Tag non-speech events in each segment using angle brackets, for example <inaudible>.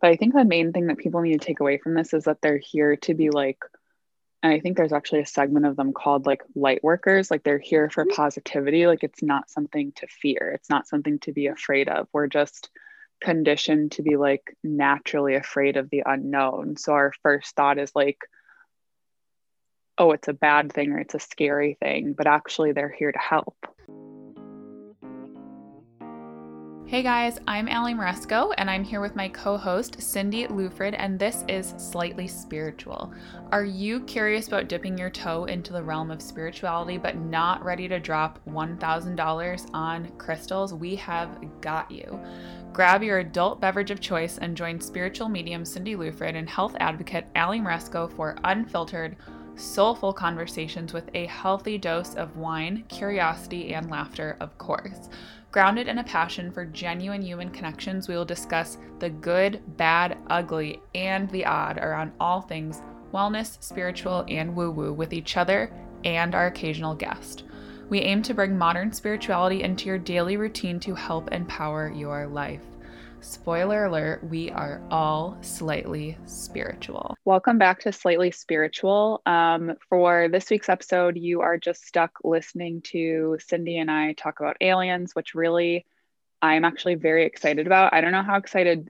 but I think the main thing that people need to take away from this is that they're here to be like, and I think there's actually a segment of them called like light workers. Like they're here for mm-hmm. positivity. Like it's not something to fear, it's not something to be afraid of. We're just conditioned to be like naturally afraid of the unknown. So our first thought is like, oh, it's a bad thing or it's a scary thing, but actually they're here to help. Hey guys, I'm Allie Maresco, and I'm here with my co host, Cindy Lufrid, and this is Slightly Spiritual. Are you curious about dipping your toe into the realm of spirituality but not ready to drop $1,000 on crystals? We have got you. Grab your adult beverage of choice and join spiritual medium Cindy Lufrid and health advocate Allie Maresco for unfiltered, soulful conversations with a healthy dose of wine, curiosity, and laughter, of course. Grounded in a passion for genuine human connections, we will discuss the good, bad, ugly, and the odd around all things wellness, spiritual, and woo woo with each other and our occasional guest. We aim to bring modern spirituality into your daily routine to help empower your life. Spoiler alert, we are all slightly spiritual. Welcome back to Slightly Spiritual. Um, for this week's episode, you are just stuck listening to Cindy and I talk about aliens, which really I'm actually very excited about. I don't know how excited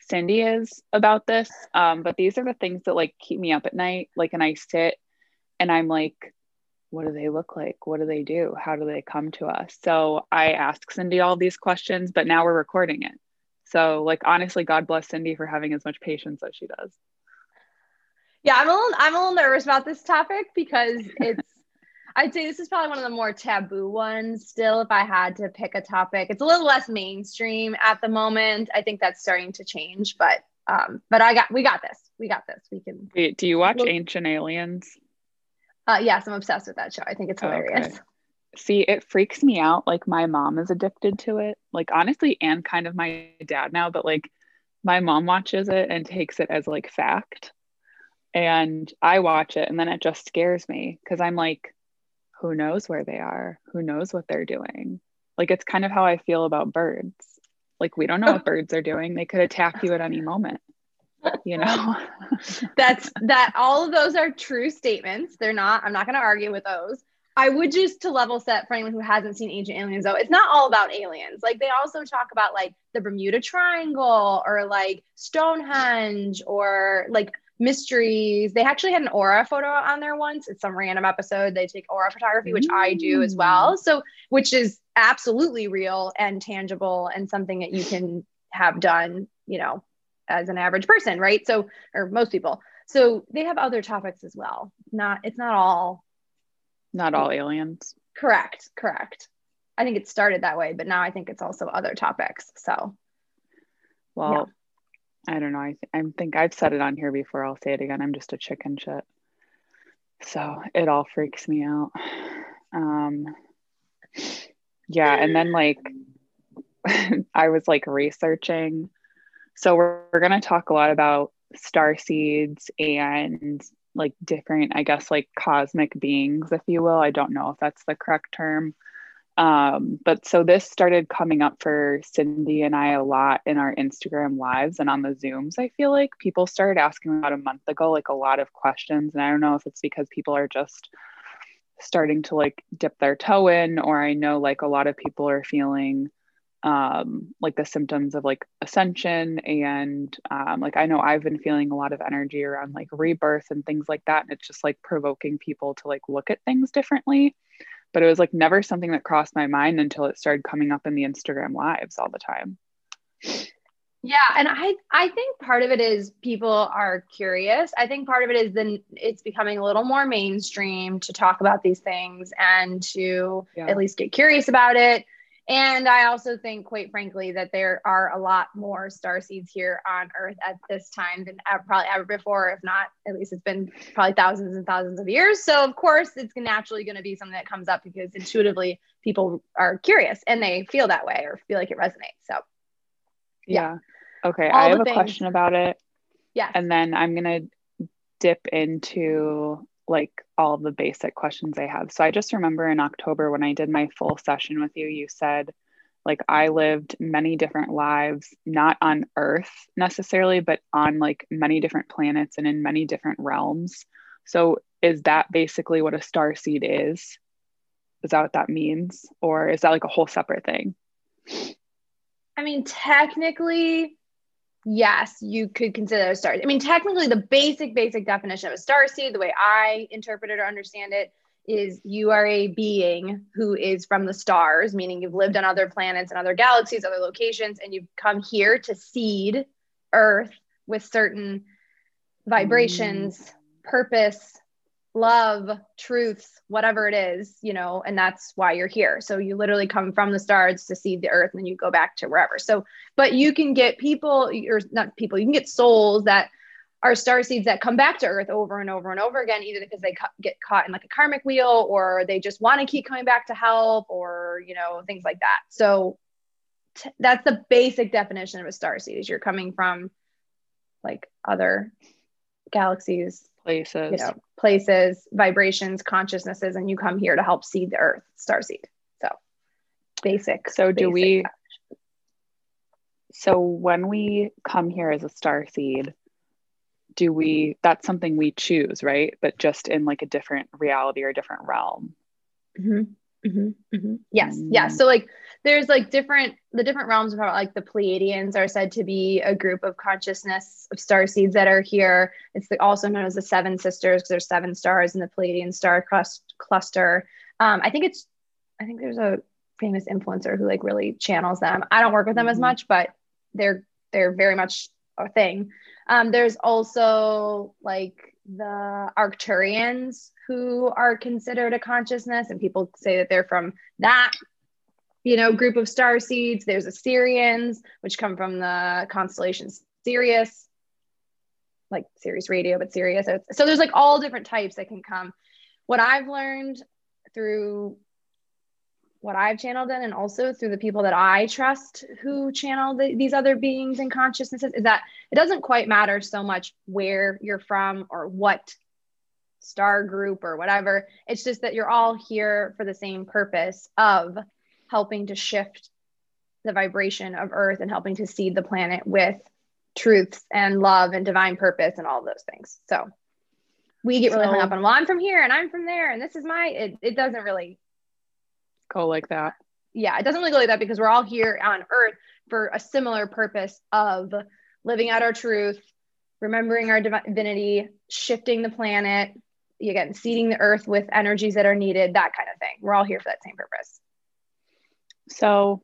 Cindy is about this, um, but these are the things that like keep me up at night. Like, and I sit and I'm like, what do they look like? What do they do? How do they come to us? So I ask Cindy all these questions, but now we're recording it. So, like, honestly, God bless Cindy for having as much patience as she does. Yeah, I'm a little, I'm a little nervous about this topic because <laughs> it's, I'd say this is probably one of the more taboo ones. Still, if I had to pick a topic, it's a little less mainstream at the moment. I think that's starting to change, but, um, but I got, we got this. We got this. We can. Wait, do you watch we'll, Ancient Aliens? Uh, yes, I'm obsessed with that show. I think it's hilarious. Okay. See, it freaks me out. Like my mom is addicted to it. Like honestly, and kind of my dad now, but like my mom watches it and takes it as like fact. And I watch it and then it just scares me because I'm like, who knows where they are? Who knows what they're doing? Like it's kind of how I feel about birds. Like we don't know what birds are doing. They could attack you at any moment. You know. <laughs> That's that all of those are true statements. They're not I'm not going to argue with those. I would just to level set for anyone who hasn't seen Ancient Aliens though, it's not all about aliens. Like they also talk about like the Bermuda Triangle or like Stonehenge or like mysteries. They actually had an aura photo on there once. It's some random episode. They take aura photography, which I do as mm. well. So, which is absolutely real and tangible and something that you can have done, you know, as an average person, right? So, or most people. So they have other topics as well. Not, it's not all not all aliens. Correct. Correct. I think it started that way, but now I think it's also other topics. So, well, yeah. I don't know. I, th- I think I've said it on here before. I'll say it again. I'm just a chicken shit. So it all freaks me out. Um, yeah. And then, like, <laughs> I was like researching. So, we're, we're going to talk a lot about star seeds and like different, I guess, like cosmic beings, if you will. I don't know if that's the correct term. Um, but so this started coming up for Cindy and I a lot in our Instagram lives and on the Zooms. I feel like people started asking about a month ago, like a lot of questions. And I don't know if it's because people are just starting to like dip their toe in, or I know like a lot of people are feeling um, like the symptoms of like ascension and um, like i know i've been feeling a lot of energy around like rebirth and things like that and it's just like provoking people to like look at things differently. But it was like never something that crossed my mind until it started coming up in the instagram lives all the time. Yeah and i i think part of it is people are curious. I think part of it is then it's becoming a little more mainstream to talk about these things and to yeah. at least get curious about it and I also think, quite frankly, that there are a lot more star seeds here on Earth at this time than ever, probably ever before. If not, at least it's been probably thousands and thousands of years. So, of course, it's naturally going to be something that comes up because intuitively people are curious and they feel that way or feel like it resonates. So, yeah. yeah. Okay. All I have a things. question about it. Yeah. And then I'm going to dip into like all the basic questions I have. So I just remember in October when I did my full session with you, you said like I lived many different lives, not on Earth necessarily, but on like many different planets and in many different realms. So is that basically what a star seed is? Is that what that means? Or is that like a whole separate thing? I mean, technically, yes, you could consider a star. I mean, technically, the basic, basic definition of a star seed, the way I interpret it or understand it, is you are a being who is from the stars, meaning you've lived on other planets and other galaxies, other locations, and you've come here to seed Earth with certain vibrations, mm. purpose, love, truths, whatever it is, you know, and that's why you're here. So you literally come from the stars to seed the earth and then you go back to wherever. So, but you can get people, or not people, you can get souls that are star seeds that come back to earth over and over and over again either because they cu- get caught in like a karmic wheel or they just want to keep coming back to help or you know things like that so t- that's the basic definition of a star seed is you're coming from like other galaxies places. You know places vibrations consciousnesses and you come here to help seed the earth star seed. So basic so do basic we so when we come here as a star seed do we that's something we choose right? But just in like a different reality or different realm. Mm-hmm. Mm-hmm. Mm-hmm. yes mm. yeah so like there's like different the different realms of how like the pleiadians are said to be a group of consciousness of star seeds that are here it's the, also known as the seven sisters because there's seven stars in the pleiadian star cluster um, i think it's i think there's a famous influencer who like really channels them i don't work with them as mm-hmm. much but they're they're very much a thing um, there's also like the Arcturians who are considered a consciousness, and people say that they're from that you know group of star seeds. There's Assyrians, which come from the constellation Sirius, like Sirius Radio, but Sirius. So, so there's like all different types that can come. What I've learned through what I've channeled in and also through the people that I trust who channel the, these other beings and consciousnesses is that it doesn't quite matter so much where you're from or what star group or whatever. It's just that you're all here for the same purpose of helping to shift the vibration of Earth and helping to seed the planet with truths and love and divine purpose and all those things. So we get really so, hung up on, well, I'm from here and I'm from there and this is my, it, it doesn't really go like that. Yeah, it doesn't really go like that because we're all here on earth for a similar purpose of living out our truth, remembering our divinity, shifting the planet, again, seeding the earth with energies that are needed, that kind of thing. We're all here for that same purpose. So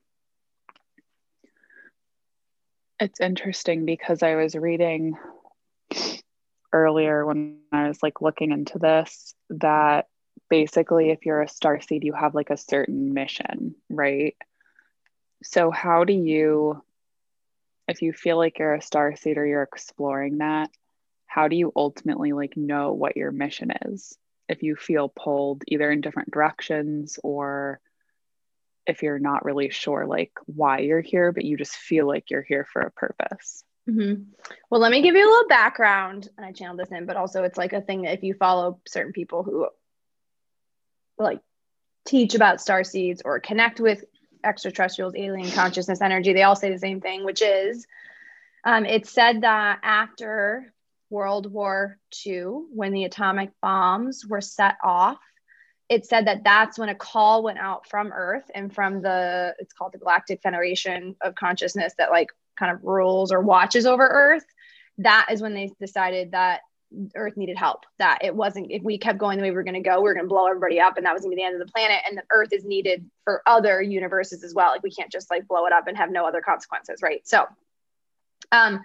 it's interesting because I was reading earlier when I was like looking into this that basically if you're a star seed you have like a certain mission right so how do you if you feel like you're a star seed or you're exploring that how do you ultimately like know what your mission is if you feel pulled either in different directions or if you're not really sure like why you're here but you just feel like you're here for a purpose mm-hmm. well let me give you a little background and i channeled this in but also it's like a thing that if you follow certain people who like teach about star seeds or connect with extraterrestrials, alien consciousness, energy, they all say the same thing, which is um, it's said that after World War II, when the atomic bombs were set off, it said that that's when a call went out from Earth and from the, it's called the Galactic Federation of Consciousness that like kind of rules or watches over Earth. That is when they decided that Earth needed help. That it wasn't if we kept going the way we were going to go, we were going to blow everybody up, and that was going to be the end of the planet. And the Earth is needed for other universes as well. Like we can't just like blow it up and have no other consequences, right? So, um,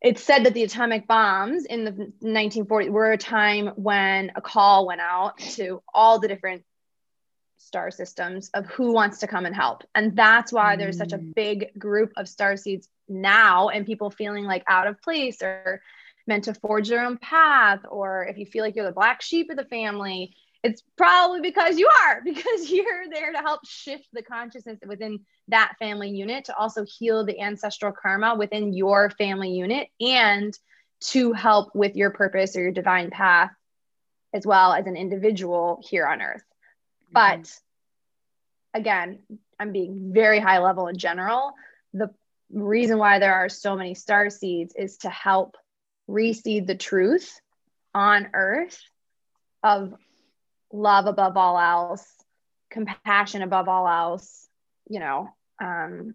it's said that the atomic bombs in the 1940s were a time when a call went out to all the different star systems of who wants to come and help. And that's why there's such a mm. big group of star seeds now and people feeling like out of place or meant to forge their own path, or if you feel like you're the black sheep of the family, it's probably because you are, <laughs> because you're there to help shift the consciousness within that family unit to also heal the ancestral karma within your family unit and to help with your purpose or your divine path as well as an individual here on earth. Mm-hmm. But again, I'm being very high level in general. The reason why there are so many star seeds is to help reseed the truth on earth of love above all else, compassion above all else, you know, um,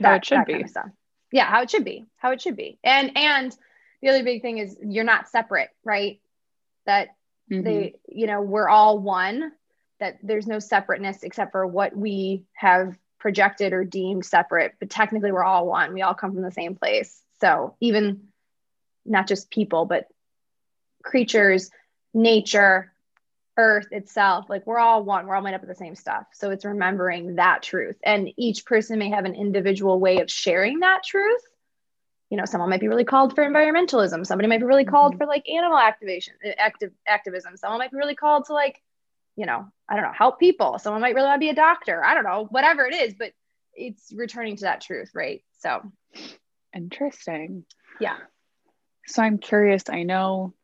that, how it should be. Kind of. Yeah, how it should be, how it should be. And and the other big thing is you're not separate, right? That mm-hmm. they, you know, we're all one, that there's no separateness except for what we have projected or deemed separate, but technically we're all one. We all come from the same place. So even not just people, but creatures, nature, earth itself, like we're all one, we're all made up of the same stuff. So it's remembering that truth. And each person may have an individual way of sharing that truth. You know, someone might be really called for environmentalism, somebody might be really called mm-hmm. for like animal activation, active activism, someone might be really called to like, you know, I don't know, help people. Someone might really want to be a doctor. I don't know, whatever it is, but it's returning to that truth, right? So interesting. Yeah. So I'm curious, I know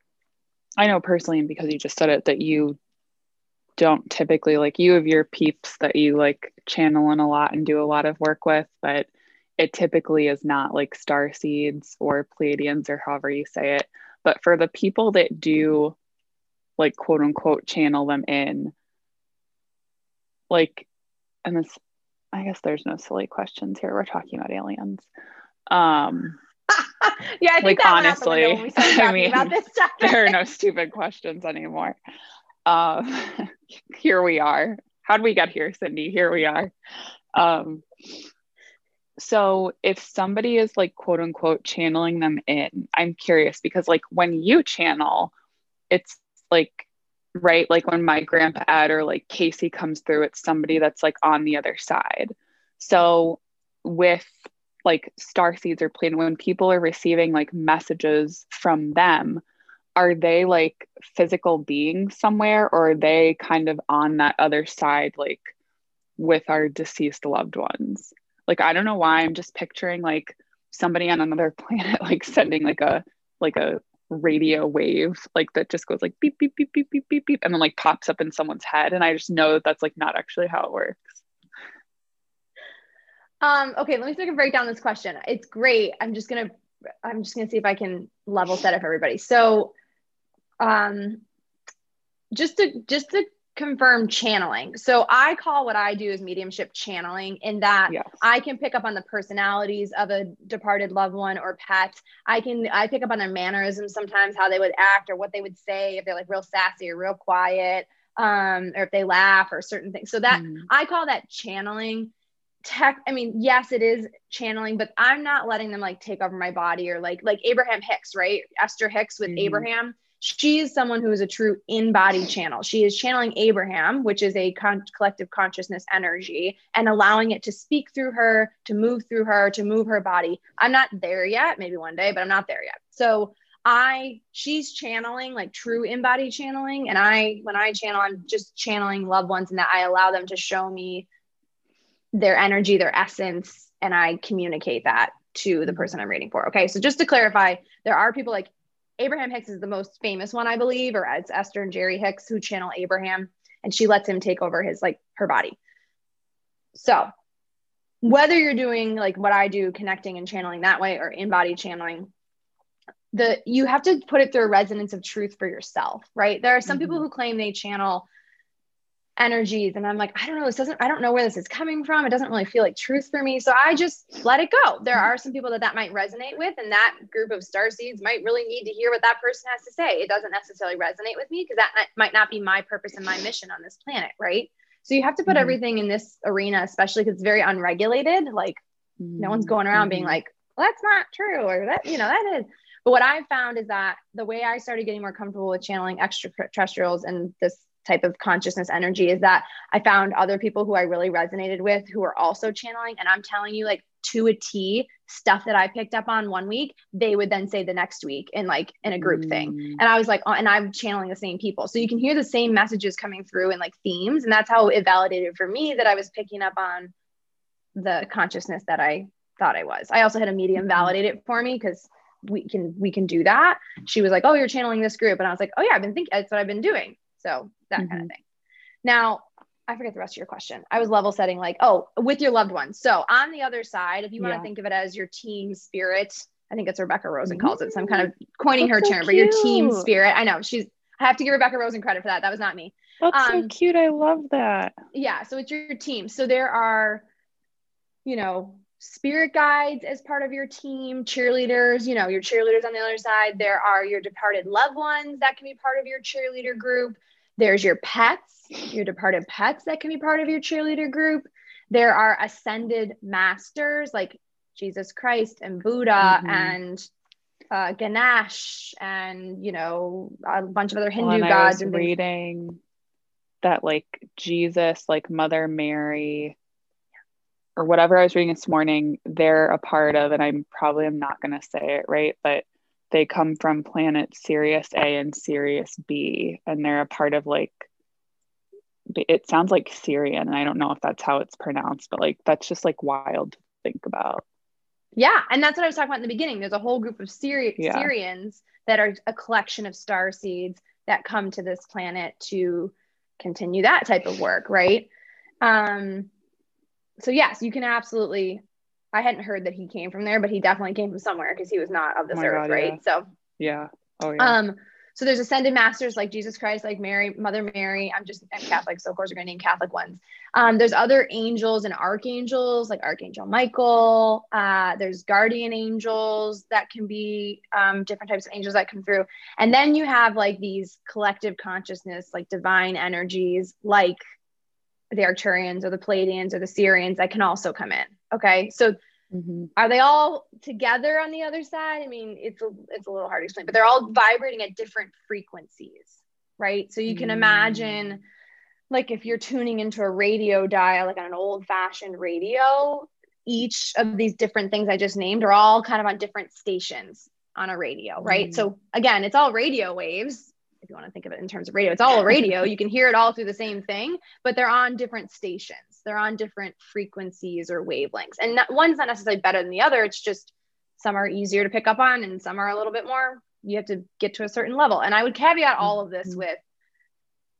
I know personally, and because you just said it, that you don't typically like you have your peeps that you like channel in a lot and do a lot of work with, but it typically is not like star seeds or Pleiadians or however you say it. But for the people that do like quote unquote channel them in, like, and this, I guess there's no silly questions here. We're talking about aliens. Um, <laughs> yeah, I think like, honestly, <laughs> I mean, <laughs> there are no stupid questions anymore. Um, here we are. How did we get here, Cindy? Here we are. Um, so if somebody is like quote unquote channeling them in, I'm curious because like when you channel, it's like right like when my grandpa Ed or like Casey comes through, it's somebody that's like on the other side. So with like star seeds are planted when people are receiving like messages from them are they like physical beings somewhere or are they kind of on that other side like with our deceased loved ones? Like i don't know why i'm just picturing like somebody on another <laughs> planet like sending like a like a radio wave like that just goes like beep beep beep beep beep beep beep and then like pops up in someone's head and i just know that that's like not actually how it works um, okay, let me see if I can break down this question. It's great. I'm just gonna I'm just gonna see if I can level set it for everybody. So um just to just to confirm channeling. So I call what I do as mediumship channeling in that yes. I can pick up on the personalities of a departed loved one or pet. I can I pick up on their mannerisms sometimes how they would act or what they would say if they're like real sassy or real quiet um or if they laugh or certain things. So that mm. I call that channeling tech i mean yes it is channeling but i'm not letting them like take over my body or like like abraham hicks right? Esther hicks with mm-hmm. abraham. She is someone who is a true in-body channel. She is channeling abraham which is a con- collective consciousness energy and allowing it to speak through her to move through her to move her body. I'm not there yet maybe one day but i'm not there yet. So I she's channeling like true in-body channeling and I when I channel I'm just channeling loved ones and that I allow them to show me their energy, their essence, and I communicate that to the person I'm reading for. Okay. So just to clarify, there are people like Abraham Hicks is the most famous one, I believe, or it's Esther and Jerry Hicks who channel Abraham and she lets him take over his like her body. So whether you're doing like what I do, connecting and channeling that way or in body channeling, the you have to put it through a resonance of truth for yourself, right? There are some mm-hmm. people who claim they channel energies and i'm like i don't know this doesn't i don't know where this is coming from it doesn't really feel like truth for me so i just let it go there are some people that that might resonate with and that group of star seeds might really need to hear what that person has to say it doesn't necessarily resonate with me because that might not be my purpose and my mission on this planet right so you have to put mm-hmm. everything in this arena especially because it's very unregulated like mm-hmm. no one's going around mm-hmm. being like well, that's not true or that you know that is but what I've found is that the way I started getting more comfortable with channeling extraterrestrials and this type of consciousness energy is that I found other people who I really resonated with who were also channeling. And I'm telling you, like to a T, stuff that I picked up on one week, they would then say the next week in like in a group mm. thing. And I was like, oh, and I'm channeling the same people. So you can hear the same messages coming through and like themes. And that's how it validated for me that I was picking up on the consciousness that I thought I was. I also had a medium mm-hmm. validate it for me because we can we can do that. She was like, "Oh, you're channeling this group," and I was like, "Oh yeah, I've been thinking that's what I've been doing." So that mm-hmm. kind of thing. Now, I forget the rest of your question. I was level setting like, oh, with your loved ones. So on the other side, if you want to think of it as your team spirit, I think it's Rebecca Rosen calls it. So I'm kind of coining That's her so term, but your team spirit. I know she's I have to give Rebecca Rosen credit for that. That was not me. That's um, so cute. I love that. Yeah. So it's your team. So there are, you know, spirit guides as part of your team, cheerleaders, you know, your cheerleaders on the other side. There are your departed loved ones that can be part of your cheerleader group. There's your pets, your departed pets that can be part of your cheerleader group. There are ascended masters like Jesus Christ and Buddha mm-hmm. and uh, Ganesh and you know a bunch of other Hindu well, gods. and reading that like Jesus, like Mother Mary, or whatever I was reading this morning, they're a part of, and I'm probably I'm not gonna say it right, but they come from planets Sirius A and Sirius B, and they're a part of like it sounds like Syrian, and I don't know if that's how it's pronounced, but like that's just like wild to think about. Yeah, and that's what I was talking about in the beginning. There's a whole group of Syri- yeah. Sirians that are a collection of star seeds that come to this planet to continue that type of work, right? Um, so yes, you can absolutely. I hadn't heard that he came from there, but he definitely came from somewhere because he was not of this oh earth, God, right? Yeah. So yeah, oh yeah. Um, so there's ascended masters like Jesus Christ, like Mary, Mother Mary. I'm just I'm Catholic, so of course we're gonna name Catholic ones. Um, there's other angels and archangels like Archangel Michael. Uh, there's guardian angels that can be um, different types of angels that come through, and then you have like these collective consciousness, like divine energies, like the Arcturians or the Pleiadians or the Sirians that can also come in. Okay, so Mm-hmm. Are they all together on the other side? I mean, it's a it's a little hard to explain, but they're all vibrating at different frequencies, right? So you can mm-hmm. imagine like if you're tuning into a radio dial, like on an old fashioned radio, each of these different things I just named are all kind of on different stations on a radio, right? Mm-hmm. So again, it's all radio waves, if you want to think of it in terms of radio, it's all radio. you can hear it all through the same thing, but they're on different stations. They're on different frequencies or wavelengths. And not, one's not necessarily better than the other. It's just some are easier to pick up on and some are a little bit more, you have to get to a certain level. And I would caveat all of this mm-hmm. with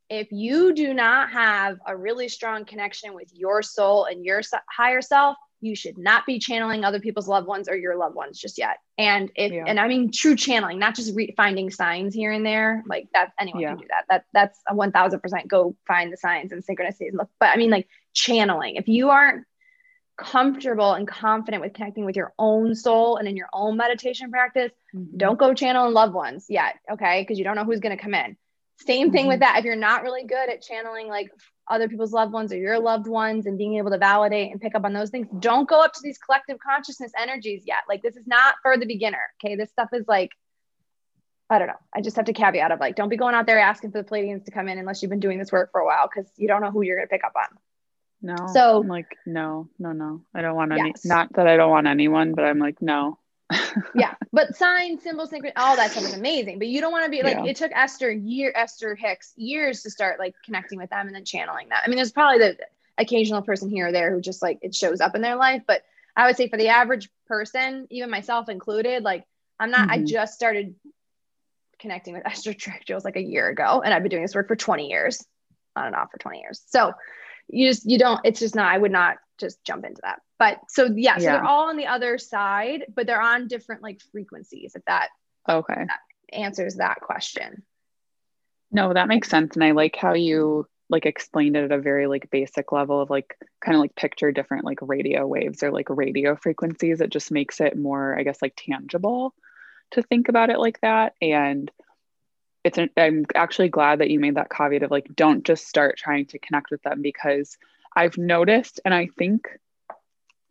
if you do not have a really strong connection with your soul and your higher self, you should not be channeling other people's loved ones or your loved ones just yet. And if yeah. and I mean true channeling, not just re- finding signs here and there. Like that, anyone yeah. can do that. That that's a one thousand percent. Go find the signs and synchronicities look. But I mean, like channeling. If you aren't comfortable and confident with connecting with your own soul and in your own meditation practice, mm-hmm. don't go channeling loved ones yet. Okay, because you don't know who's going to come in. Same thing mm-hmm. with that. If you're not really good at channeling like other people's loved ones or your loved ones and being able to validate and pick up on those things, don't go up to these collective consciousness energies yet. Like this is not for the beginner. Okay. This stuff is like, I don't know. I just have to caveat of like, don't be going out there asking for the Pleiadians to come in unless you've been doing this work for a while because you don't know who you're going to pick up on. No. So I'm like, no, no, no. I don't want any, yes. not that I don't want anyone, but I'm like, no, <laughs> yeah, but signs, symbols, synchron- all that stuff is amazing. But you don't want to be like yeah. it took Esther year Esther Hicks years to start like connecting with them and then channeling that. I mean, there's probably the occasional person here or there who just like it shows up in their life, but I would say for the average person, even myself included, like I'm not. Mm-hmm. I just started connecting with Esther Trick like a year ago, and I've been doing this work for 20 years, on and off for 20 years. So you just you don't. It's just not. I would not just jump into that. But so yeah, so yeah. they're all on the other side, but they're on different like frequencies. If that okay that answers that question. No, that makes sense, and I like how you like explained it at a very like basic level of like kind of like picture different like radio waves or like radio frequencies. It just makes it more, I guess, like tangible to think about it like that. And it's an, I'm actually glad that you made that caveat of like don't just start trying to connect with them because I've noticed, and I think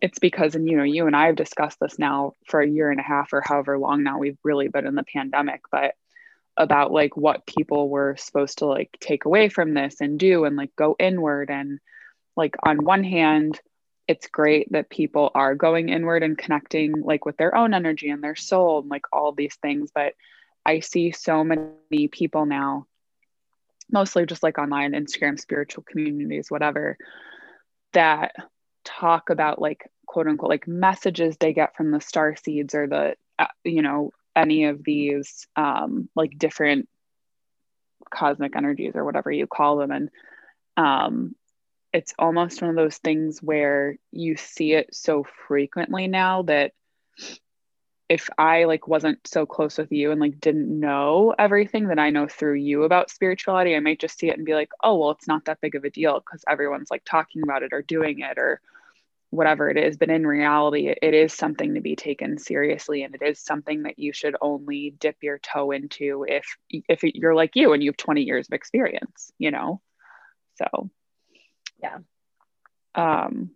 it's because, and you know, you and I have discussed this now for a year and a half or however long now we've really been in the pandemic, but about like what people were supposed to like take away from this and do and like go inward. And like, on one hand, it's great that people are going inward and connecting like with their own energy and their soul and like all these things. But I see so many people now, mostly just like online, Instagram, spiritual communities, whatever, that talk about like quote unquote like messages they get from the star seeds or the uh, you know any of these um like different cosmic energies or whatever you call them. And um it's almost one of those things where you see it so frequently now that if I like wasn't so close with you and like didn't know everything that I know through you about spirituality, I might just see it and be like, oh, well, it's not that big of a deal because everyone's like talking about it or doing it or whatever it is. But in reality, it, it is something to be taken seriously and it is something that you should only dip your toe into if if you're like you and you have 20 years of experience, you know? So yeah. Um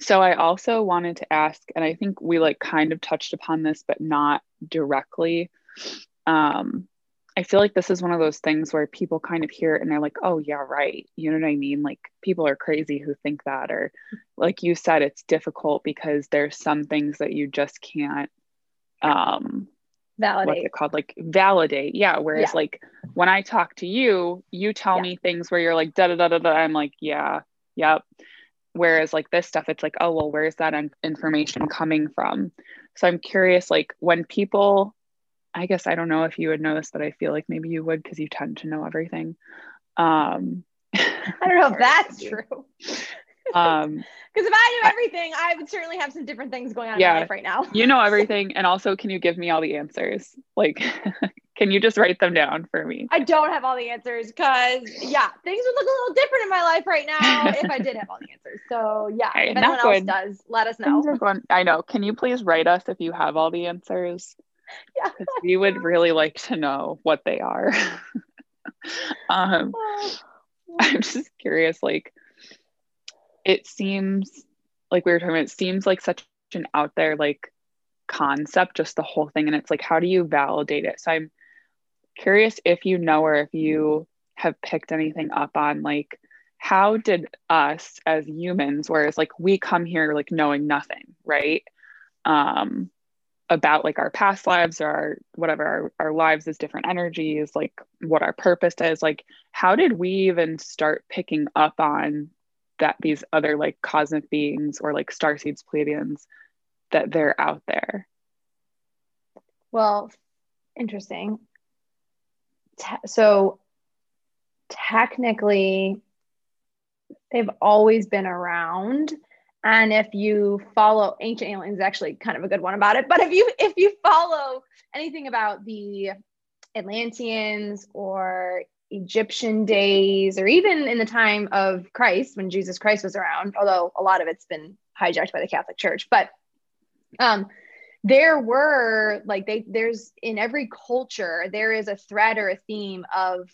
so I also wanted to ask, and I think we like kind of touched upon this, but not directly. Um, I feel like this is one of those things where people kind of hear it and they're like, oh, yeah, right. You know what I mean? Like people are crazy who think that. Or like you said, it's difficult because there's some things that you just can't um validate. What's it called? Like validate. Yeah. Whereas yeah. like when I talk to you, you tell yeah. me things where you're like da da da da da. I'm like, yeah, yep. Whereas like this stuff, it's like, oh well, where's that information coming from? So I'm curious, like when people I guess I don't know if you would know this, but I feel like maybe you would because you tend to know everything. Um, I don't know if <laughs> that's true. Um, <laughs> because if I knew everything, I would certainly have some different things going on yeah, in my life right now. you know <laughs> everything, and also, can you give me all the answers? Like, <laughs> can you just write them down for me? I don't have all the answers because, yeah, things would look a little different in my life right now if I did have all the answers. So, yeah, if anyone else does, let us know. Going, I know. Can you please write us if you have all the answers? yeah. we would really like to know what they are. um, I'm just curious, like, it seems like we were talking about, it seems like such an out there, like, concept, just the whole thing. And it's like, how do you validate it? So I'm curious if you know or if you have picked anything up on, like, how did us as humans, whereas like we come here like knowing nothing, right? Um, about like our past lives or our whatever our, our lives as different energies like what our purpose is like how did we even start picking up on that these other like cosmic beings or like star seeds pleiadians that they're out there. Well interesting. Te- so technically they've always been around and if you follow ancient aliens actually kind of a good one about it but if you if you follow anything about the atlanteans or egyptian days or even in the time of christ when jesus christ was around although a lot of it's been hijacked by the catholic church but um there were like they there's in every culture there is a thread or a theme of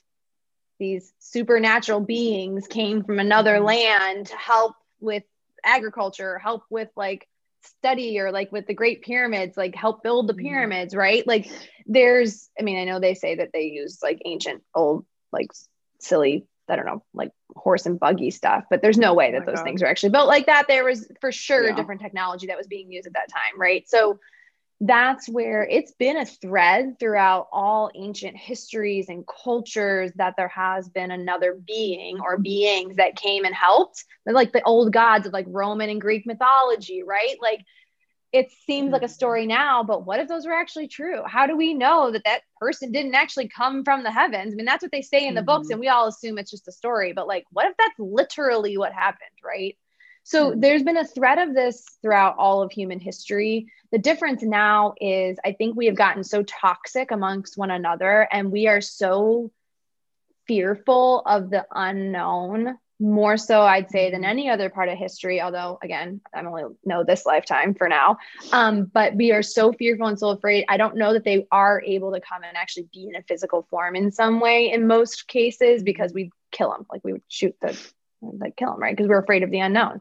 these supernatural beings came from another mm-hmm. land to help with agriculture, help with like study or like with the great pyramids, like help build the mm-hmm. pyramids, right? Like there's, I mean, I know they say that they use like ancient old, like silly, I don't know, like horse and buggy stuff, but there's no oh way that oh those God. things are actually built like that. There was for sure yeah. different technology that was being used at that time, right? So that's where it's been a thread throughout all ancient histories and cultures that there has been another being or beings that came and helped like the old gods of like roman and greek mythology right like it seems like a mm-hmm. story now but what if those were actually true how do we know that that person didn't actually come from the heavens i mean that's what they say in the mm-hmm. books and we all assume it's just a story but like what if that's literally what happened right so mm-hmm. there's been a thread of this throughout all of human history. The difference now is I think we have gotten so toxic amongst one another and we are so fearful of the unknown more so i'd say than any other part of history although again i only know this lifetime for now um, but we are so fearful and so afraid i don't know that they are able to come and actually be in a physical form in some way in most cases because we kill them like we would shoot the like kill them, right? Because we're afraid of the unknown.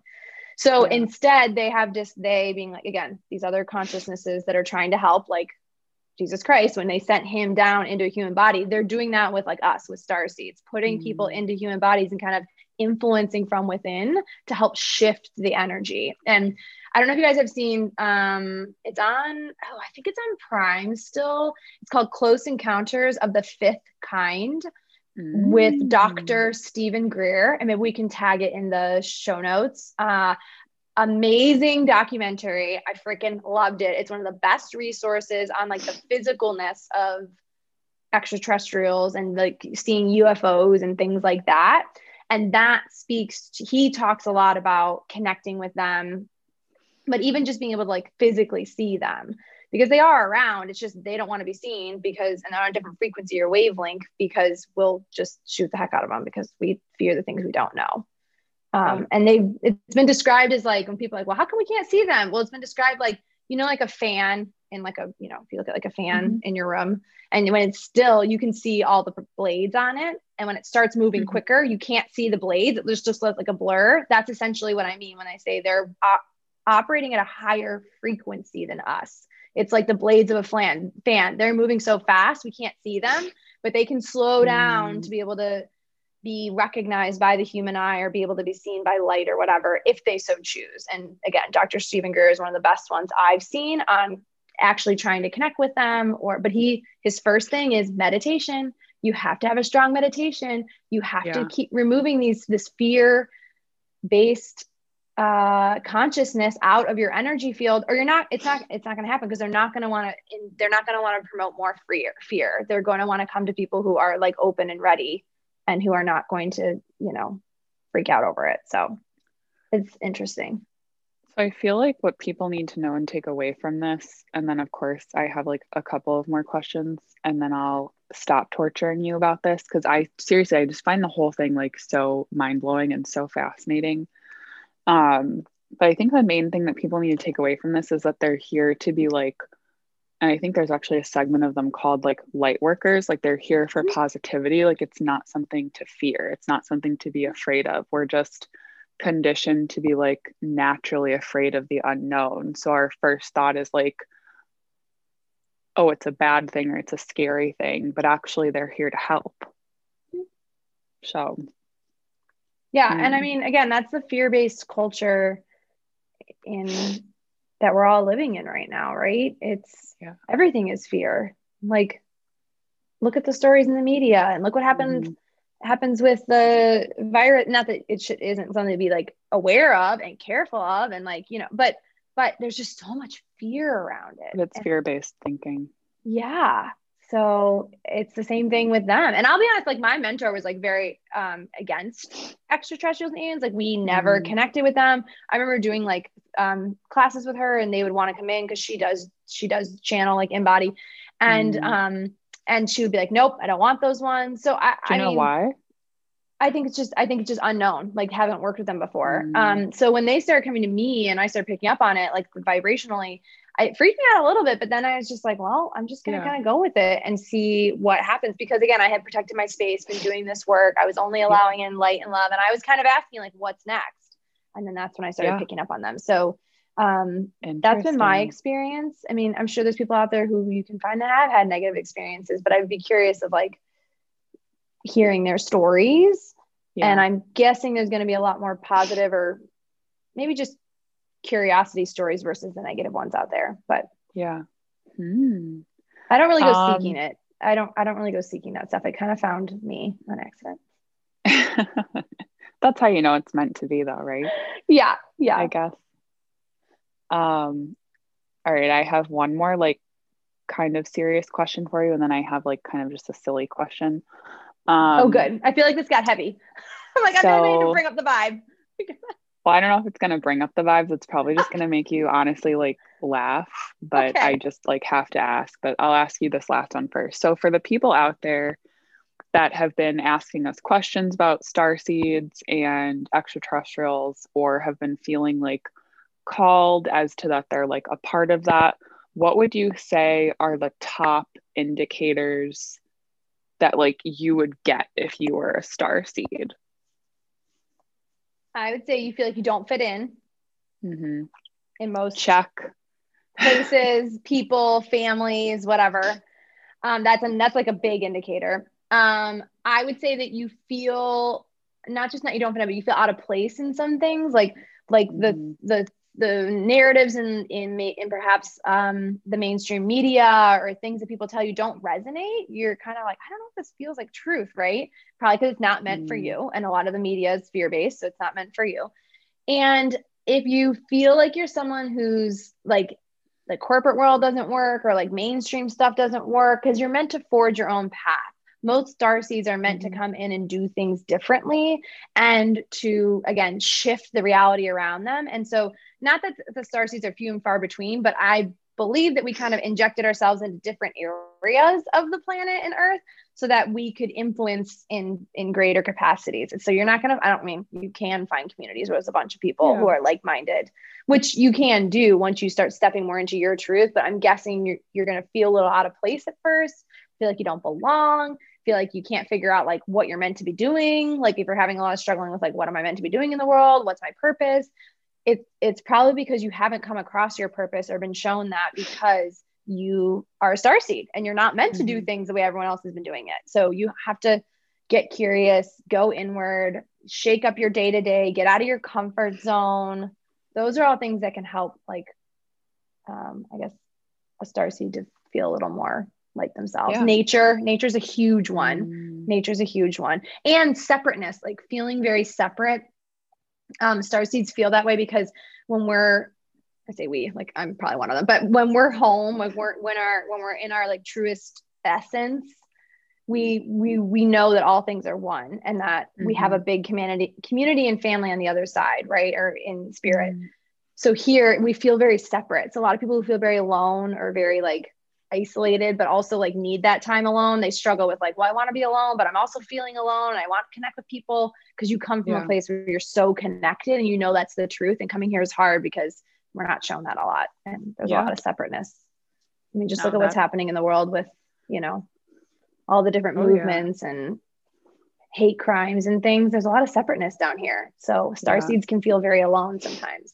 So yeah. instead, they have just they being like again these other consciousnesses that are trying to help, like Jesus Christ, when they sent him down into a human body, they're doing that with like us, with star seeds, putting mm-hmm. people into human bodies and kind of influencing from within to help shift the energy. And I don't know if you guys have seen um it's on oh I think it's on Prime still. It's called Close Encounters of the Fifth Kind mm. with Dr. Steven Greer. and maybe we can tag it in the show notes. Uh, amazing documentary. I freaking loved it. It's one of the best resources on like the physicalness of extraterrestrials and like seeing UFOs and things like that. And that speaks to, he talks a lot about connecting with them but even just being able to like physically see them because they are around. It's just they don't want to be seen because and they're on a different frequency or wavelength because we'll just shoot the heck out of them because we fear the things we don't know. Um, and they it's been described as like when people are like well how come we can't see them? Well it's been described like you know like a fan in like a you know if you look at like a fan mm-hmm. in your room and when it's still you can see all the blades on it and when it starts moving mm-hmm. quicker you can't see the blades it just looks like a blur that's essentially what i mean when i say they're op- operating at a higher frequency than us it's like the blades of a fan fan they're moving so fast we can't see them but they can slow down mm-hmm. to be able to be recognized by the human eye or be able to be seen by light or whatever if they so choose. And again, Dr. Steven Greer is one of the best ones I've seen on actually trying to connect with them or but he his first thing is meditation. You have to have a strong meditation. You have yeah. to keep removing these this fear based uh consciousness out of your energy field or you're not it's not it's not going to happen because they're not going to want to they're not going to want to promote more fear fear they're going to want to come to people who are like open and ready and who are not going to, you know, freak out over it. So it's interesting. So I feel like what people need to know and take away from this, and then of course I have like a couple of more questions, and then I'll stop torturing you about this because I seriously I just find the whole thing like so mind blowing and so fascinating. Um, but I think the main thing that people need to take away from this is that they're here to be like and i think there's actually a segment of them called like light workers like they're here for mm-hmm. positivity like it's not something to fear it's not something to be afraid of we're just conditioned to be like naturally afraid of the unknown so our first thought is like oh it's a bad thing or it's a scary thing but actually they're here to help so yeah and i mean again that's the fear-based culture in that we're all living in right now, right? It's yeah. everything is fear. Like, look at the stories in the media and look what happened mm-hmm. Happens with the virus. Not that it should, isn't something to be like aware of and careful of, and like you know, but but there's just so much fear around it. It's fear based thinking. Yeah. So it's the same thing with them. And I'll be honest, like my mentor was like very um, against extraterrestrials and aliens. Like we never mm. connected with them. I remember doing like um, classes with her and they would want to come in because she does she does channel like embody and mm. um and she would be like nope i don't want those ones so i Do you I know mean, why i think it's just i think it's just unknown like haven't worked with them before mm. um so when they started coming to me and i started picking up on it like vibrationally I, it freaked me out a little bit, but then I was just like, well, I'm just gonna yeah. kind of go with it and see what happens. Because again, I had protected my space, been doing this work. I was only allowing in light and love, and I was kind of asking like, what's next? and then that's when I started yeah. picking up on them. So um, that's been my experience. I mean, I'm sure there's people out there who you can find that have had negative experiences, but I'd be curious of like hearing their stories. Yeah. And I'm guessing there's going to be a lot more positive or maybe just curiosity stories versus the negative ones out there. But yeah, hmm. I don't really go um, seeking it. I don't. I don't really go seeking that stuff. It kind of found me on accident. <laughs> That's how you know it's meant to be, though, right? <laughs> Yeah. Yeah. I guess. Um, all right. I have one more, like, kind of serious question for you. And then I have, like, kind of just a silly question. Um, oh, good. I feel like this got heavy. <laughs> I'm like, so, I need to bring up the vibe. well, I don't know if it's going to bring up the vibes. It's probably just going to make you honestly, like, laugh. But okay. I just, like, have to ask. But I'll ask you this last one first. So, for the people out there, that have been asking us questions about star seeds and extraterrestrials or have been feeling like called as to that they're like a part of that what would you say are the top indicators that like you would get if you were a star seed? I would say you feel like you don't fit in. Mm-hmm. in most check. places <laughs> people families whatever. Um, that's and that's like a big indicator. Um, I would say that you feel not just not you don't fit in, but you feel out of place in some things, like like the mm-hmm. the the narratives in in in perhaps um, the mainstream media or things that people tell you don't resonate. You're kind of like, I don't know if this feels like truth, right? Probably because it's not meant mm. for you, and a lot of the media is fear based, so it's not meant for you. And if you feel like you're someone who's like the corporate world doesn't work or like mainstream stuff doesn't work because you're meant to forge your own path most star seeds are meant mm-hmm. to come in and do things differently and to again shift the reality around them and so not that the star seeds are few and far between but i believe that we kind of injected ourselves into different areas of the planet and earth so that we could influence in in greater capacities and so you're not going to i don't mean you can find communities where there's a bunch of people yeah. who are like-minded which you can do once you start stepping more into your truth but i'm guessing you're, you're going to feel a little out of place at first feel like you don't belong feel like you can't figure out like what you're meant to be doing like if you're having a lot of struggling with like what am i meant to be doing in the world? What's my purpose? It's it's probably because you haven't come across your purpose or been shown that because you are a star seed and you're not meant to do mm-hmm. things the way everyone else has been doing it. So you have to get curious go inward shake up your day to day get out of your comfort zone. Those are all things that can help like um, i guess a star seed to feel a little more like themselves. Yeah. Nature, nature's a huge one. Mm. Nature's a huge one. And separateness, like feeling very separate. Um, star seeds feel that way because when we're I say we, like I'm probably one of them, but when we're home, like we're when our when we're in our like truest essence, we we we know that all things are one and that mm-hmm. we have a mm-hmm. big community community and family on the other side, right? Or in spirit. Mm. So here we feel very separate. So a lot of people who feel very alone or very like isolated but also like need that time alone. They struggle with like well i want to be alone but i'm also feeling alone i want to connect with people because you come from yeah. a place where you're so connected and you know that's the truth and coming here is hard because we're not shown that a lot and there's yeah. a lot of separateness. I mean just no, look at that... what's happening in the world with you know all the different oh, movements yeah. and hate crimes and things. There's a lot of separateness down here so star seeds can feel very alone sometimes.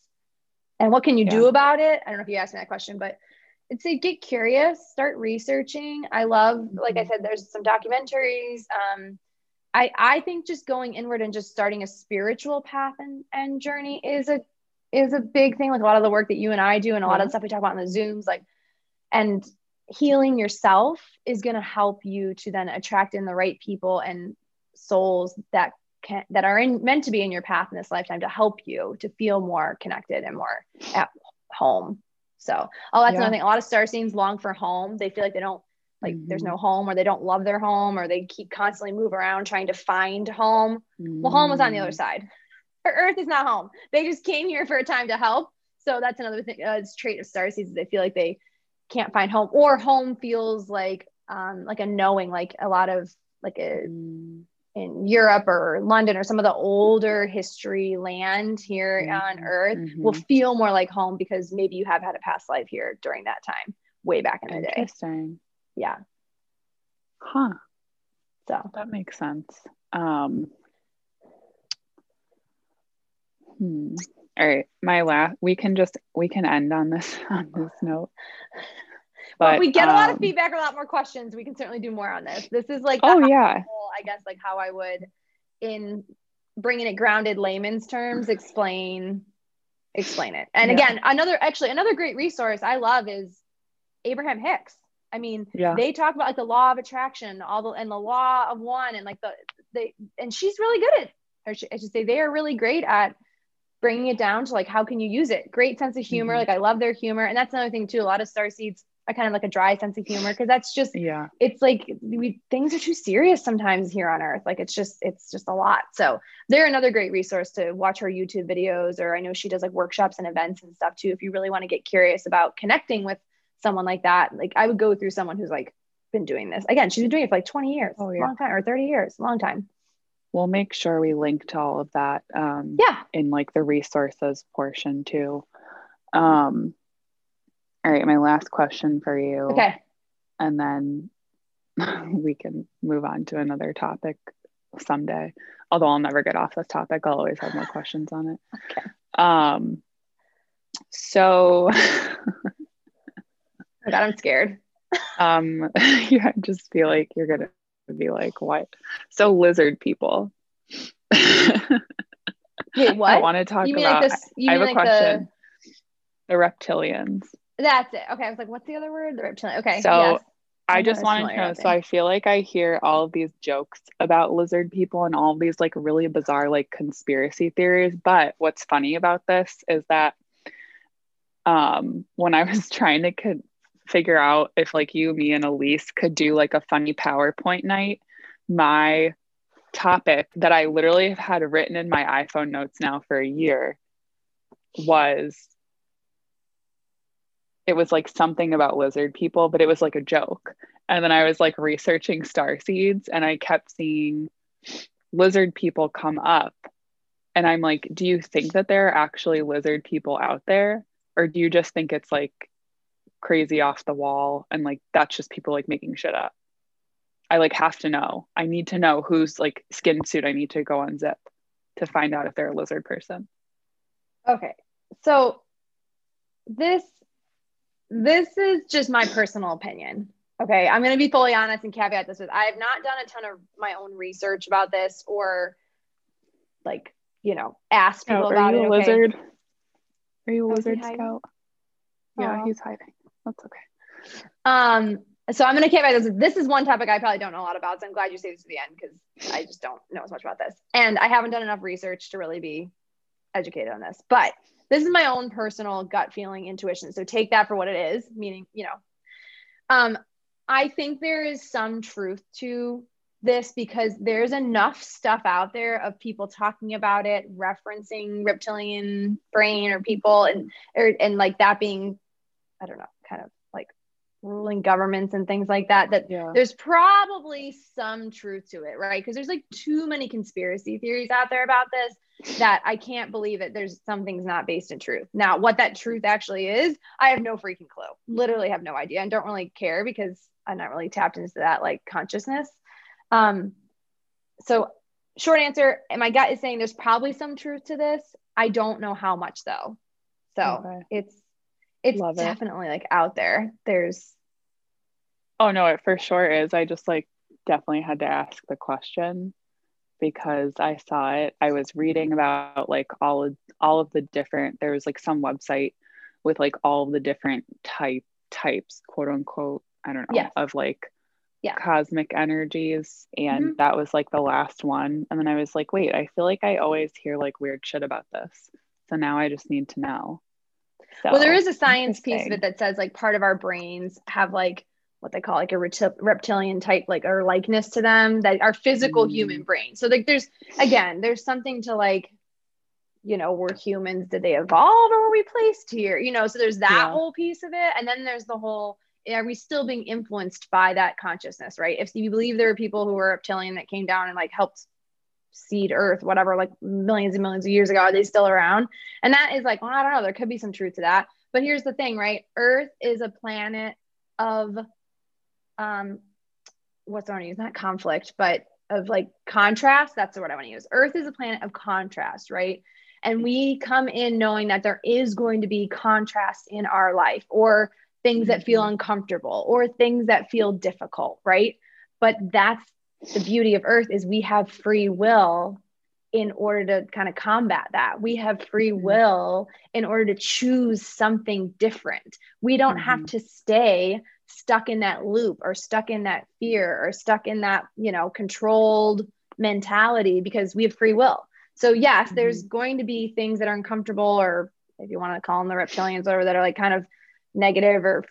And what can you do about it? I don't know if you asked me that question but I'd say get curious, start researching. I love, like I mm-hmm. said, there's some documentaries. Um, I I think just going inward and just starting a spiritual path and, and journey is a is a big thing. Like a lot of the work that you and I do, and a lot of the stuff we talk about in the zooms, like and healing yourself is going to help you to then attract in the right people and souls that can that are in, meant to be in your path in this lifetime to help you to feel more connected and more at home so, oh, that's yeah. another thing. A lot of star seeds long for home. They feel like they don't like mm-hmm. there's no home or they don't love their home or they keep constantly move around trying to find home. Mm-hmm. Well, home was on the other mm. side. Earth is not home. They just came here for a time to help. So that's another thing. Uh, it's trait of star seeds. They feel like they can't find home or home feels like um like a knowing like a lot of like a mm in Europe or London or some of the older history land here mm-hmm. on earth mm-hmm. will feel more like home because maybe you have had a past life here during that time, way back in the day. Interesting. Yeah. Huh. So that makes sense. Um, hmm. All right, my last. We can just we can end on this <laughs> on this note. But well, we get a lot of um, feedback, a lot more questions. We can certainly do more on this. This is like, oh yeah, I guess like how I would, in bringing it grounded layman's terms, explain explain it. And yeah. again, another actually another great resource I love is Abraham Hicks. I mean, yeah. they talk about like the law of attraction, all the and the law of one, and like the they and she's really good at. Or I should say they are really great at bringing it down to like how can you use it. Great sense of humor. Mm-hmm. Like I love their humor, and that's another thing too. A lot of star seeds a kind of like a dry sense of humor because that's just yeah. it's like we things are too serious sometimes here on earth. Like it's just it's just a lot. So they're another great resource to watch her youtube videos or i know she does like workshops and events and stuff too if you really want to get curious about connecting with someone like that. Like i would go through someone who's like been doing this. Again she's been doing it for like 20 years. Oh yeah. Long time or 30 years long time. We'll make sure we link to all of that um yeah. in like the resources portion too. Um all right, my last question for you. Okay. And then <laughs> we can move on to another topic someday. Although I'll never get off this topic, I'll always have more questions on it. Okay. Um so <laughs> oh God, I'm scared. <laughs> um yeah, I just feel like you're gonna be like, what? So lizard people. Wait, what? I want to talk about like this, I have a like question. The... the reptilians. That's it. Okay. I was like, what's the other word? The reptilian. Okay. So yes. I just wanted to know. So I feel like I hear all of these jokes about lizard people and all of these like really bizarre like conspiracy theories. But what's funny about this is that um when I was <laughs> trying to co- figure out if like you, me, and Elise could do like a funny PowerPoint night, my topic that I literally have had written in my iPhone notes now for a year was it was like something about lizard people, but it was like a joke. And then I was like researching star seeds and I kept seeing lizard people come up. And I'm like, do you think that there are actually lizard people out there? Or do you just think it's like crazy off the wall and like that's just people like making shit up? I like have to know. I need to know whose like skin suit I need to go unzip to find out if they're a lizard person. Okay. So this this is just my personal opinion. Okay. I'm going to be fully honest and caveat this with I have not done a ton of my own research about this or like, you know, asked people Oh, about are you it. a okay? lizard? Are you a Oh, lizard scout? Yeah, Aw. he's hiding. That's okay. Um, so I'm going to caveat this. This is one topic I probably don't know a lot about. So I'm glad you saved this to the end because I just don't know as much about this. And I haven't done enough research to really be educated on this. But this is my own personal gut feeling intuition. So take that for what it is, meaning, you know, um, I think there is some truth to this because there's enough stuff out there of people talking about it, referencing reptilian brain or people and or, and like that being, I don't know, kind of ruling governments and things like that. That Yeah. there's probably some truth to it, right? Because there's like too many conspiracy theories out there about this that I can't believe it. There's something's not based in truth. Now, what that truth actually is, I have no freaking clue. Literally have no idea and don't really care because I'm not really tapped into that like consciousness. Um, so short answer, my gut is saying there's probably some truth to this. I don't know how much though. So Okay. it's it's Love it. definitely like out there. There's Oh no, it for sure is. I just like definitely had to ask the question because I saw it. I was reading about like all of all of the different there was like some website with like all the different type types, quote unquote, I don't know, Yes. of like Yeah. cosmic energies. And Mhm. that was like the last one. And then I was like, wait, I feel like I always hear like weird shit about this. So now I just need to know. So, well, there is a <laughs> science piece of it that says like part of our brains have like what they call like a reptil- reptilian type like or likeness to them that are physical Mm. human brain. So like there's again there's something to like you know we're humans did they evolve or were we placed here you know so there's that Yeah. whole piece of it and then there's the whole are we still being influenced by that consciousness right if you believe there are people who were reptilian that came down and like helped seed earth whatever like millions and millions of years ago are they still around? And that is like well i don't know there could be some truth to that. But here's the thing right? Earth is a planet of um what's the word I use? Not conflict but of like contrast that's the word i want to use. Earth is a planet of contrast right? And we come in knowing that there is going to be contrast in our life or things that feel uncomfortable or things that feel difficult right? But that's the beauty of earth is we have free will in order to kind of combat that. We have free Mhm. will in order to choose something different. We don't have Mhm. to stay stuck in that loop or stuck in that fear or stuck in that you know controlled mentality because we have free will. So yes there's going to be things that are uncomfortable or if you want to call them the reptilians or that are like kind of negative or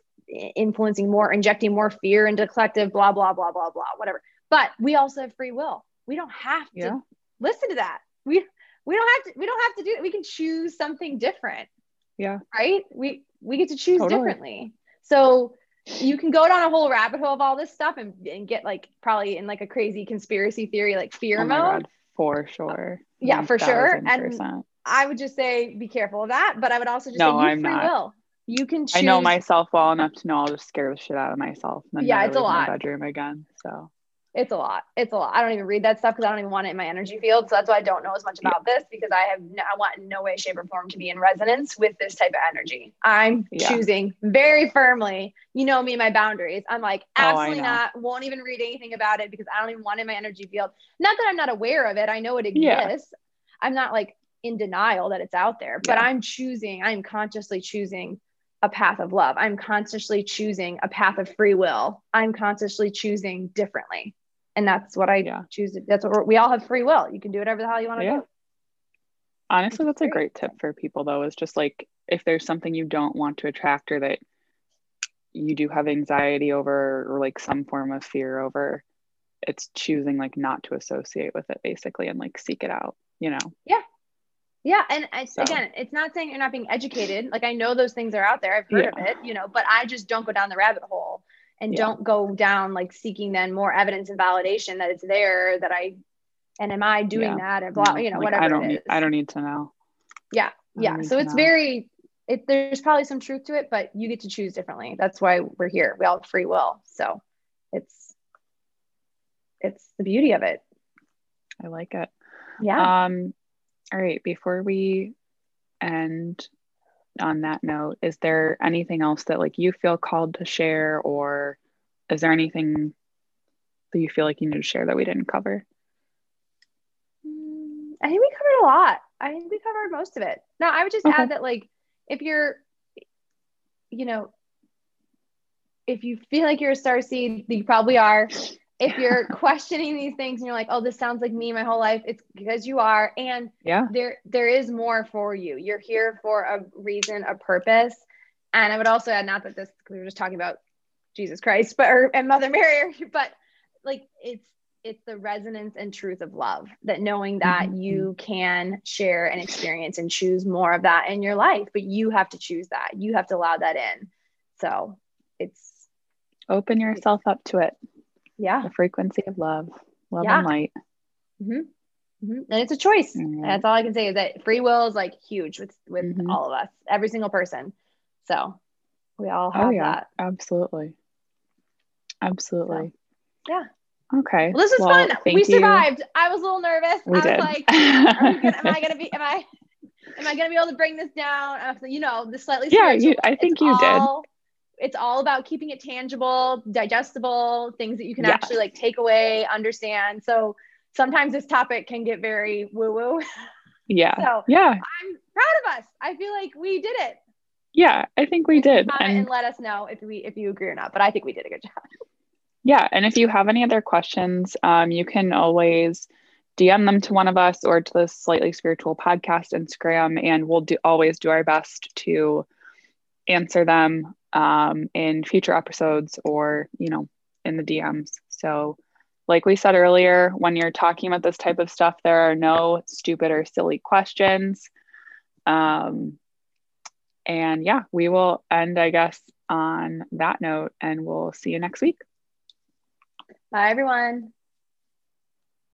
influencing more injecting more fear into collective blah blah blah blah blah whatever but we also have free will we don't have to Yeah. listen to that we we don't have to we don't have to do it we can choose something different Yeah. right we we get to choose Totally. differently so you can go down a whole rabbit hole of all this stuff and, and get like probably in like a crazy conspiracy theory like fear Oh mode God, for sure. Uh, yeah, for sure. 1000%. And I would just say be careful of that. But I would also just No, say I'm free not. will. You can choose. I know myself well enough to know I'll just scare the shit out of myself. And then Yeah, it's a lot. bedroom again. So It's a lot. It's a lot. I don't even read that stuff because I don't even want it in my energy field. So that's why I don't know as much about this because I have no, I want in no way, shape, or form to be in resonance with this type of energy. I'm Yeah. choosing very firmly. You know me and my boundaries. I'm like Oh, absolutely know. not. Won't even read anything about it because I don't even want it in my energy field. Not that I'm not aware of it. I know it Yeah. exists. I'm not like in denial that it's out there, but Yeah. I'm choosing. I'm consciously choosing a path of love. I'm consciously choosing a path of free will. I'm consciously choosing differently. And that's what I Yeah. choose. That's what we're, all have free will. You can do whatever the hell you want to Yeah. do. honestly, that's a great tip for people though, is just like if there's something you don't want to attract or that you do have anxiety over or like some form of fear over, it's choosing like not to associate with it basically and like seek it out, you know? Yeah. Yeah. And I, so. again, it's not saying you're not being educated. Like I know those things are out there. I've heard yeah. of it, you know, but I just don't go down the rabbit hole and yeah. don't go down like seeking then more evidence and validation that it's there that I and am I doing yeah. that and blah, you know, like, whatever. I don't need I don't need to know. Yeah. Yeah. So it's know. very it, there's probably some truth to it, but you get to choose differently. That's why we're here. We all have free will. So it's it's the beauty of it. I like it. Yeah. Um all right, before we end on that note, is there anything else that like you feel called to share or is there anything that you feel like you need to share that we didn't cover? Mm, I think we covered a lot. I think we covered most of it. No, I would just okay. add that like if you're you know if you feel like you're a star seed, you probably are. If you're <laughs> questioning these things and you're like, "Oh, this sounds like me my whole life," it's because you are, and yeah, there there is more for you. You're here for a reason, a purpose, and I would also add, not that this we were just talking about Jesus Christ, but or and Mother Mary, <laughs> but like it's it's the resonance and truth of love that knowing that mm-hmm. you can share and experience and choose more of that in your life but you have to choose that. You have to allow that in. So it's open yourself up to it yeah the frequency of love love yeah. and light mm-hmm. Mm-hmm. and it's a choice mm-hmm. that's all i can say is that free will is like huge with with mm-hmm. all of us every single person so we all oh, have oh, yeah. that absolutely absolutely so, yeah Okay. Well, this is well, fun. We survived. You. I was a little nervous. We I did. was like, gonna, am I gonna <laughs> be am I am I gonna be able to bring this down? you know, the slightly Yeah, you, I think you all, did. It's all about keeping it tangible, digestible, things that you can yeah. actually like take away, understand. So sometimes this topic can get very woo-woo. Yeah. so yeah. I'm proud of us. I feel like we did it. Yeah, I think we did. And, and let us know if we if you agree or not. But I think we did a good job. Yeah. And if you have any other questions, um, you can always DM them to one of us or to the Slightly Spiritual podcast Instagram, and we'll do always do our best to answer them um, in future episodes or, you know, in the DMs. So, like we said earlier, when you're talking about this type of stuff, there are no stupid or silly questions. Um, and yeah, we will end, I guess, on that note, and we'll see you next week. Bye, everyone.